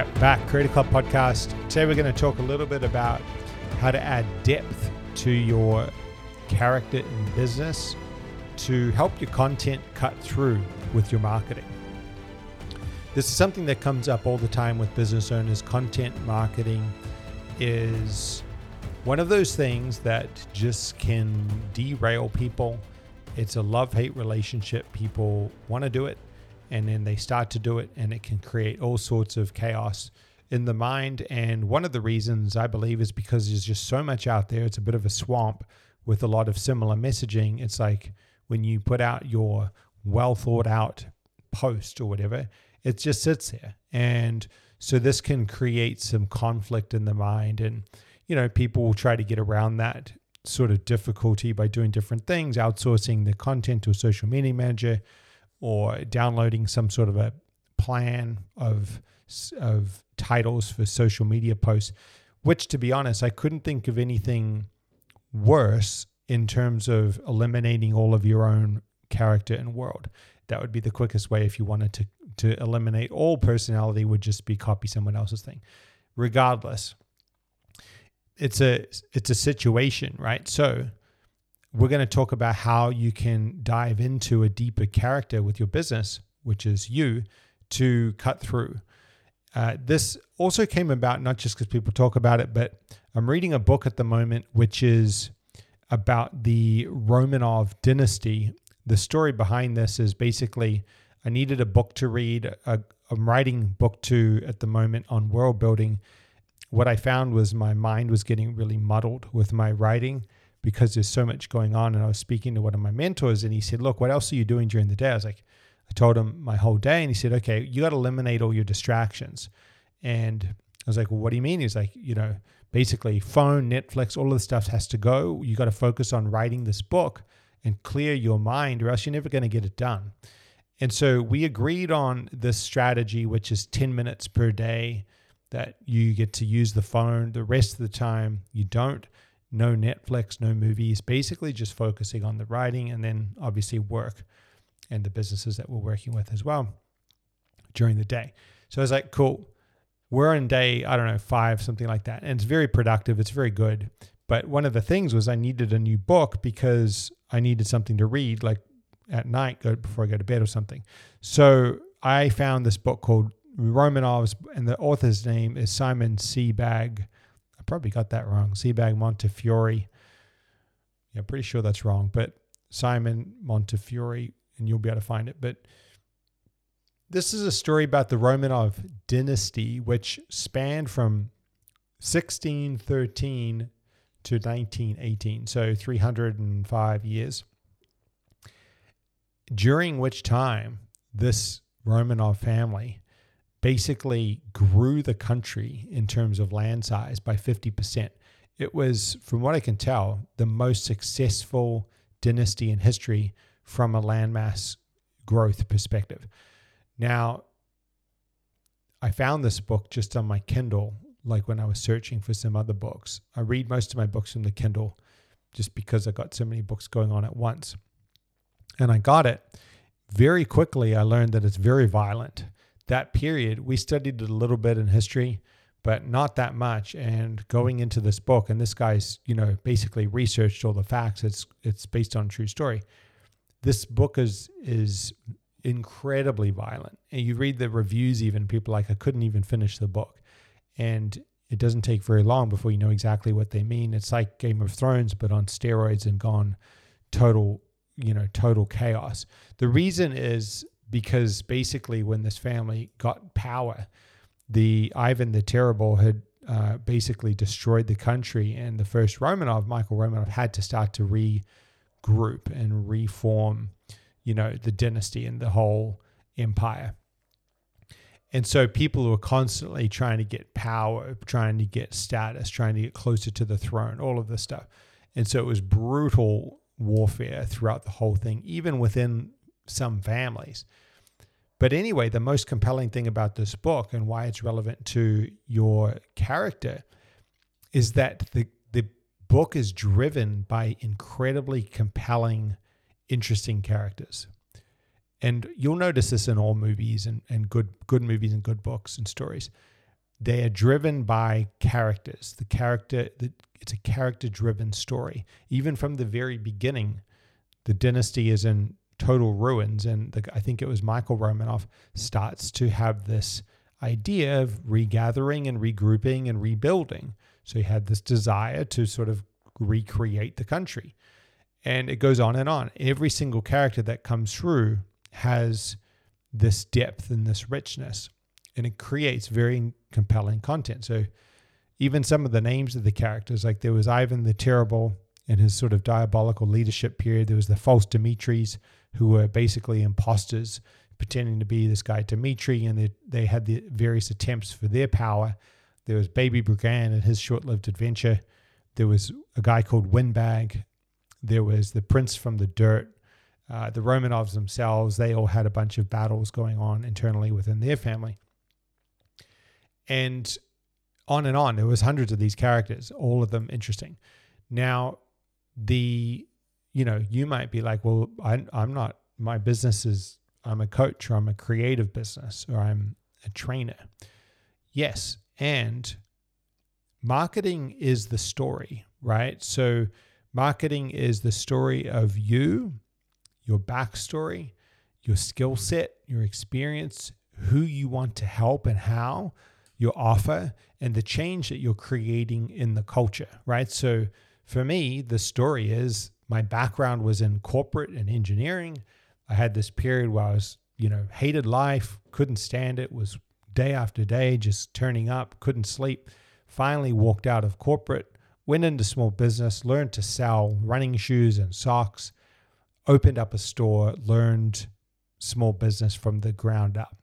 Right, back Creator Club podcast. Today we're going to talk a little bit about how to add depth to your character in business to help your content cut through with your marketing. This is something that comes up all the time with business owners. Content marketing is one of those things that just can derail people. It's a love hate relationship. People want to do it and then they start to do it, and it can create all sorts of chaos in the mind. And one of the reasons I believe is because there's just so much out there. It's a bit of a swamp with a lot of similar messaging. It's like when you put out your well thought out post or whatever, it just sits there. And so this can create some conflict in the mind. And, you know, people will try to get around that sort of difficulty by doing different things, outsourcing the content to a social media manager or downloading some sort of a plan of of titles for social media posts which to be honest I couldn't think of anything worse in terms of eliminating all of your own character and world. That would be the quickest way if you wanted to to eliminate all personality would just be copy someone else's thing. Regardless it's a it's a situation right? So we're going to talk about how you can dive into a deeper character with your business which is you to cut through uh, this also came about not just because people talk about it but i'm reading a book at the moment which is about the romanov dynasty the story behind this is basically I needed a book to read. I'm writing book two at the moment on world building. What I found was my mind was getting really muddled with my writing because there's so much going on. And I was speaking to one of my mentors, and he said, "Look, what else are you doing during the day?" I was like, I told him my whole day, and he said, "Okay, you got to eliminate all your distractions." And I was like, "Well, what do you mean?" He's like, "You know, basically, phone, Netflix, all of the stuff has to go. You got to focus on writing this book." and clear your mind, or else you're never going to get it done. And so we agreed on this strategy, which is 10 minutes per day that you get to use the phone. The rest of the time, you don't. No Netflix, no movies, basically just focusing on the writing and then obviously work and the businesses that we're working with as well during the day. So I was like, cool. We're in day, I don't know, five, something like that. And it's very productive. It's very good. But one of the things was I needed a new book because I needed something to read, like at night, before I go to bed or something. So I found this book called Romanovs, and the author's name is Simon Sebag. Probably got that wrong. Sebag Montefiore. Yeah, I'm pretty sure that's wrong, but Simon Montefiore, and you'll be able to find it. But this is a story about the Romanov dynasty, which spanned from 1613 to 1918, so 305 years, during which time this Romanov family basically grew the country in terms of land size by 50%. It was, from what I can tell, the most successful dynasty in history from a landmass growth perspective. Now, I found this book just on my Kindle like when I was searching for some other books. I read most of my books from the Kindle just because I got so many books going on at once. And I got it. Very quickly, I learned that it's very violent. That period, we studied a little bit in history, but not that much. And going into this book, and this guy's, you know, basically researched all the facts. It's it's based on true story. This book is is incredibly violent. And you read the reviews, even people like I couldn't even finish the book and it doesn't take very long before you know exactly what they mean. It's like Game of Thrones, but on steroids and gone total, you know, total chaos. The reason is because basically when this family got power, the Ivan the Terrible had uh, basically destroyed the country, and the first Romanov, Michael Romanov, had to start to regroup and reform, you know, the dynasty and the whole empire. And so people who constantly trying to get power, trying to get status, trying to get closer to the throne, all of this stuff. And so it was brutal warfare throughout the whole thing, even within some families. But anyway, the most compelling thing about this book and why it's relevant to your character is that the, the book is driven by incredibly compelling, interesting characters. And you'll notice this in all movies and, and good good movies and good books and stories. They are driven by characters. The character the, it's a character driven story. Even from the very beginning, the dynasty is in total ruins. And the, I think it was Michael Romanov starts to have this idea of regathering and regrouping and rebuilding. So he had this desire to sort of recreate the country. And it goes on and on. Every single character that comes through has this depth and this richness, and it creates very compelling content. So even some of the names of the characters, like there was Ivan the Terrible in his sort of diabolical leadership period, there was the false Dimitris who were basically imposters pretending to be this guy Dimitri, and they, they had the various attempts for their power. There was Baby Brughan and his short lived adventure. There was a guy called Windbag. There was the Prince from the Dirt. Uh, the Romanovs themselves, they all had a bunch of battles going on internally within their family. And on and on. There was hundreds of these characters, all of them interesting. Now, the you know, you might be like, well, I, I'm not. My business is I'm a coach or I'm a creative business or I'm a trainer. Yes. And marketing is the story, right? So, marketing is the story of you, your backstory, your skill set, your experience, who you want to help and how, your offer, and the change that you're creating in the culture, right? So, for me, the story is my background was in corporate and engineering. I had this period where I was, you know, hated life, couldn't stand it, was day after day just turning up, couldn't sleep. Finally walked out of corporate, went into small business, learned to sell running shoes and socks, opened up a store, learned small business from the ground up.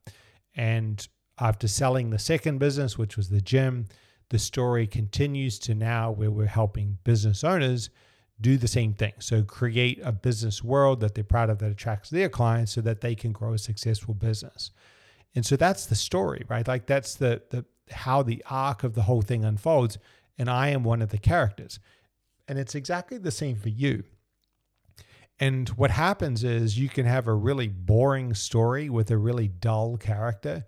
And after selling the second business, which was the gym, the story continues to now where we're helping business owners do the same thing. So create a business world that they're proud of that attracts their clients so that they can grow a successful business. And so that's the story, right? Like that's the the how the arc of the whole thing unfolds. And I am one of the characters. And it's exactly the same for you. And what happens is you can have a really boring story with a really dull character,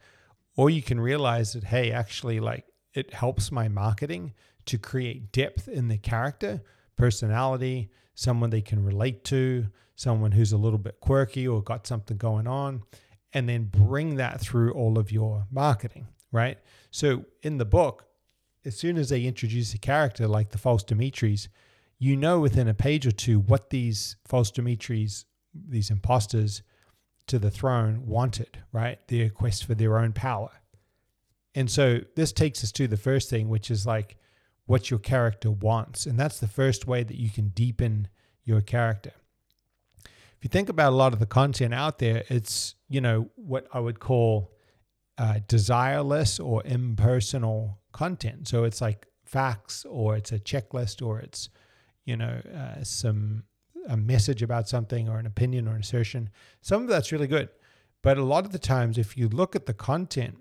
or you can realize that, hey, actually, like it helps my marketing to create depth in the character personality, someone they can relate to, someone who's a little bit quirky or got something going on, and then bring that through all of your marketing, right? So in the book, as soon as they introduce a character like the false Dimitris, you know within a page or two what these false Dimitris, these imposters to the throne wanted, right? Their quest for their own power. And so this takes us to the first thing, which is like what your character wants. And that's the first way that you can deepen your character. If you think about a lot of the content out there, it's, you know, what I would call uh, desireless or impersonal content. So it's like facts or it's a checklist or it's, you know, uh, some a message about something or an opinion or an assertion. Some of that's really good. But a lot of the times, if you look at the content,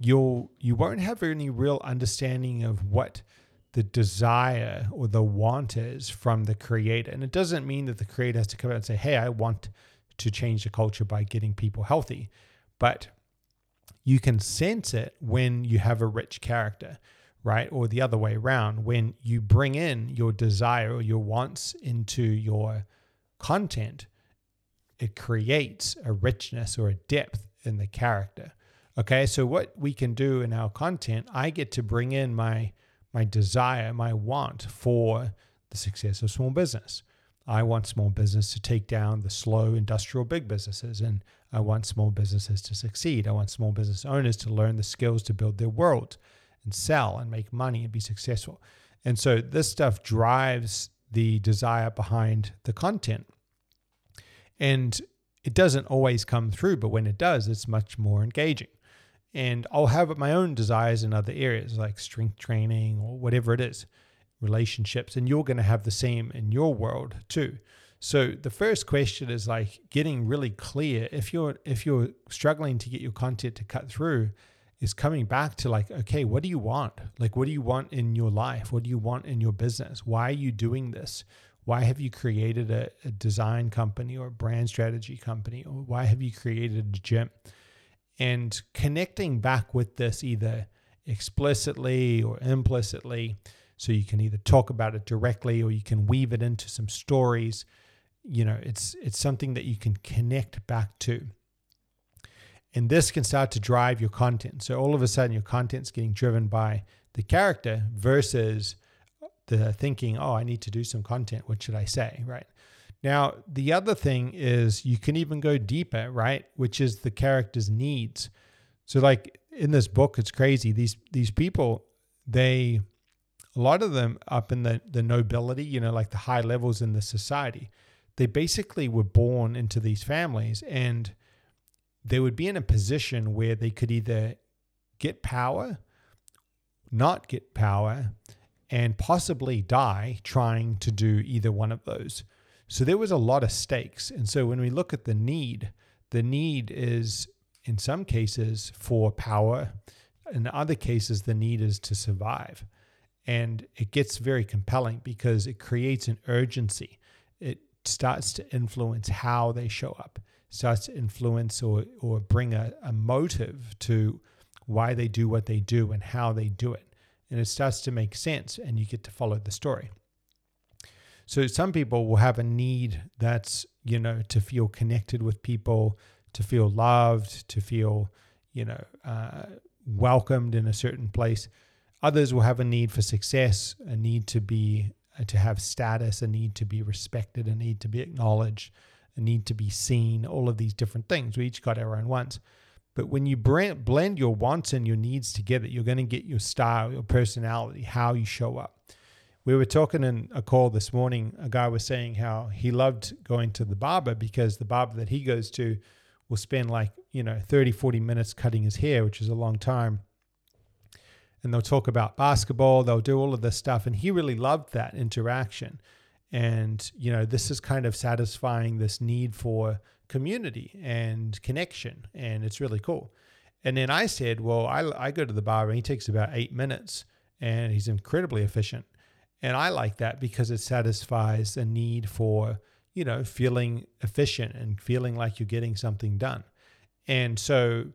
you'll you won't have any real understanding of what the desire or the want is from the creator. And it doesn't mean that the creator has to come out and say, hey, I want to change the culture by getting people healthy. But you can sense it when you have a rich character, right? Or the other way around, when you bring in your desire or your wants into your content, it creates a richness or a depth in the character. Okay, so what we can do in our content, I get to bring in my my desire, my want for the success of small business. I want small business to take down the slow industrial big businesses, and I want small businesses to succeed. I want small business owners to learn the skills to build their world and sell and make money and be successful. And so this stuff drives the desire behind the content. And it doesn't always come through, but when it does, it's much more engaging and I'll have my own desires in other areas like strength training or whatever it is, relationships, and you're going to have the same in your world too. So the first question is like getting really clear if you're if you're struggling to get your content to cut through is coming back to like okay, what do you want? Like what do you want in your life? What do you want in your business? Why are you doing this? Why have you created a, a design company or a brand strategy company? Or why have you created a gym? And connecting back with this either explicitly or implicitly. So you can either talk about it directly or you can weave it into some stories. You know, it's it's something that you can connect back to. And this can start to drive your content. So all of a sudden your content's getting driven by the character versus the thinking, oh, I need to do some content. What should I say? Right. Now, the other thing is you can even go deeper, right? Which is the character's needs. So like in this book, it's crazy. These these people, they a lot of them up in the, the nobility, you know, like the high levels in the society, they basically were born into these families and they would be in a position where they could either get power, not get power, and possibly die trying to do either one of those. So there was a lot of stakes. And so when we look at the need, the need is in some cases for power, in other cases, the need is to survive. And it gets very compelling because it creates an urgency. It starts to influence how they show up, starts to influence or, or bring a, a motive to why they do what they do and how they do it and it starts to make sense and you get to follow the story. So some people will have a need that's, you know, to feel connected with people, to feel loved, to feel, you know, uh, welcomed in a certain place. Others will have a need for success, a need to be, uh, to have status, a need to be respected, a need to be acknowledged, a need to be seen, all of these different things. We each got our own wants. But when you blend your wants and your needs together, you're going to get your style, your personality, how you show up. We were talking in a call this morning. A guy was saying how he loved going to the barber because the barber that he goes to will spend like, you know, 30, 40 minutes cutting his hair, which is a long time. And they'll talk about basketball, they'll do all of this stuff. And he really loved that interaction. And, you know, this is kind of satisfying this need for community and connection. And it's really cool. And then I said, well, I, I go to the barber and he takes about eight minutes and he's incredibly efficient. And I like that because it satisfies a need for, you know, feeling efficient and feeling like you're getting something done. And so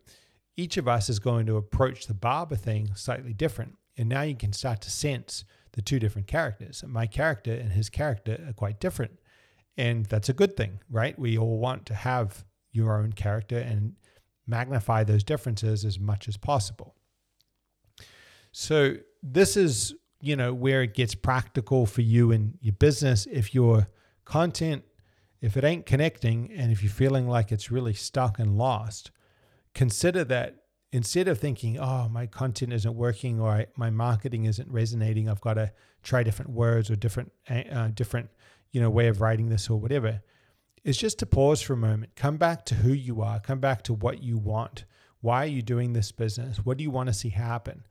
each of us is going to approach the barber thing slightly different. And now you can start to sense the two different characters. My character and his character are quite different. And that's a good thing, right? We all want to have your own character and magnify those differences as much as possible. So, this is, you know, where it gets practical for you and your business. If your content, if it ain't connecting and if you're feeling like it's really stuck and lost, consider that instead of thinking, oh, my content isn't working or my marketing isn't resonating, I've got to try different words or different, uh, different you know, way of writing this or whatever, is just to pause for a moment, come back to who you are, come back to what you want. Why are you doing this business? What do you want to see happen?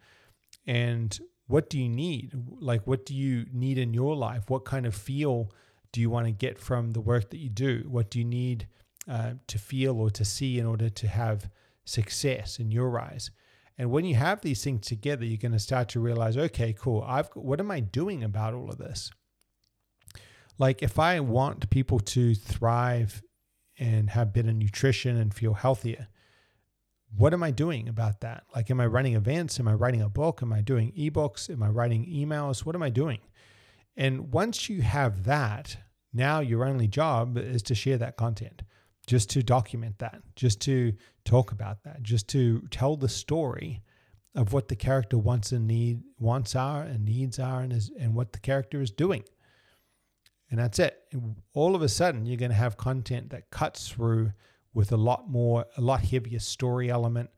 And what do you need? Like, what do you need in your life? What kind of feel do you want to get from the work that you do? What do you need uh, to feel or to see in order to have success in your eyes? And when you have these things together, you're going to start to realize, okay, cool. I've what am I doing about all of this? like if I want people to thrive and have better nutrition and feel healthier, what am I doing about that? Like, am I running events? Am I writing a book? Am I doing ebooks? Am I writing emails? What am I doing? And once you have that, now your only job is to share that content, just to document that, just to talk about that, just to tell the story of what the character wants and need wants are and needs are and is and what the character is doing and that's it. All of a sudden, you're going to have content that cuts through with a lot more, a lot heavier story element,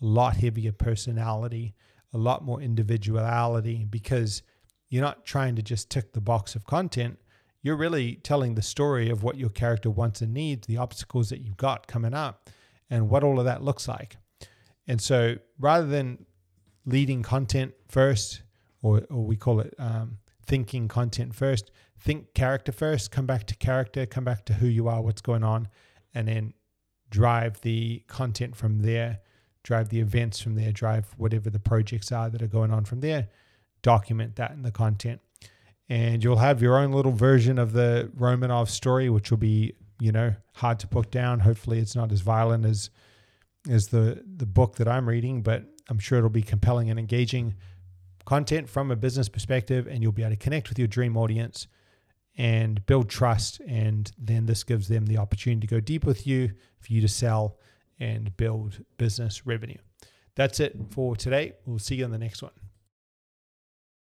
a lot heavier personality, a lot more individuality because you're not trying to just tick the box of content. You're really telling the story of what your character wants and needs, the obstacles that you've got coming up, and what all of that looks like. And so rather than leading content first, or, or we call it um, thinking content first, think character first, come back to character, come back to who you are, what's going on, and then drive the content from there, drive the events from there, drive whatever the projects are that are going on from there, document that in the content. and you'll have your own little version of the Romanov story, which will be, you know, hard to put down. Hopefully, it's not as violent as as the the book that I'm reading, but I'm sure it'll be compelling and engaging content from a business perspective, and you'll be able to connect with your dream audience and build trust. And then this gives them the opportunity to go deep with you, for you to sell and build business revenue. That's it for today. We'll see you on the next one.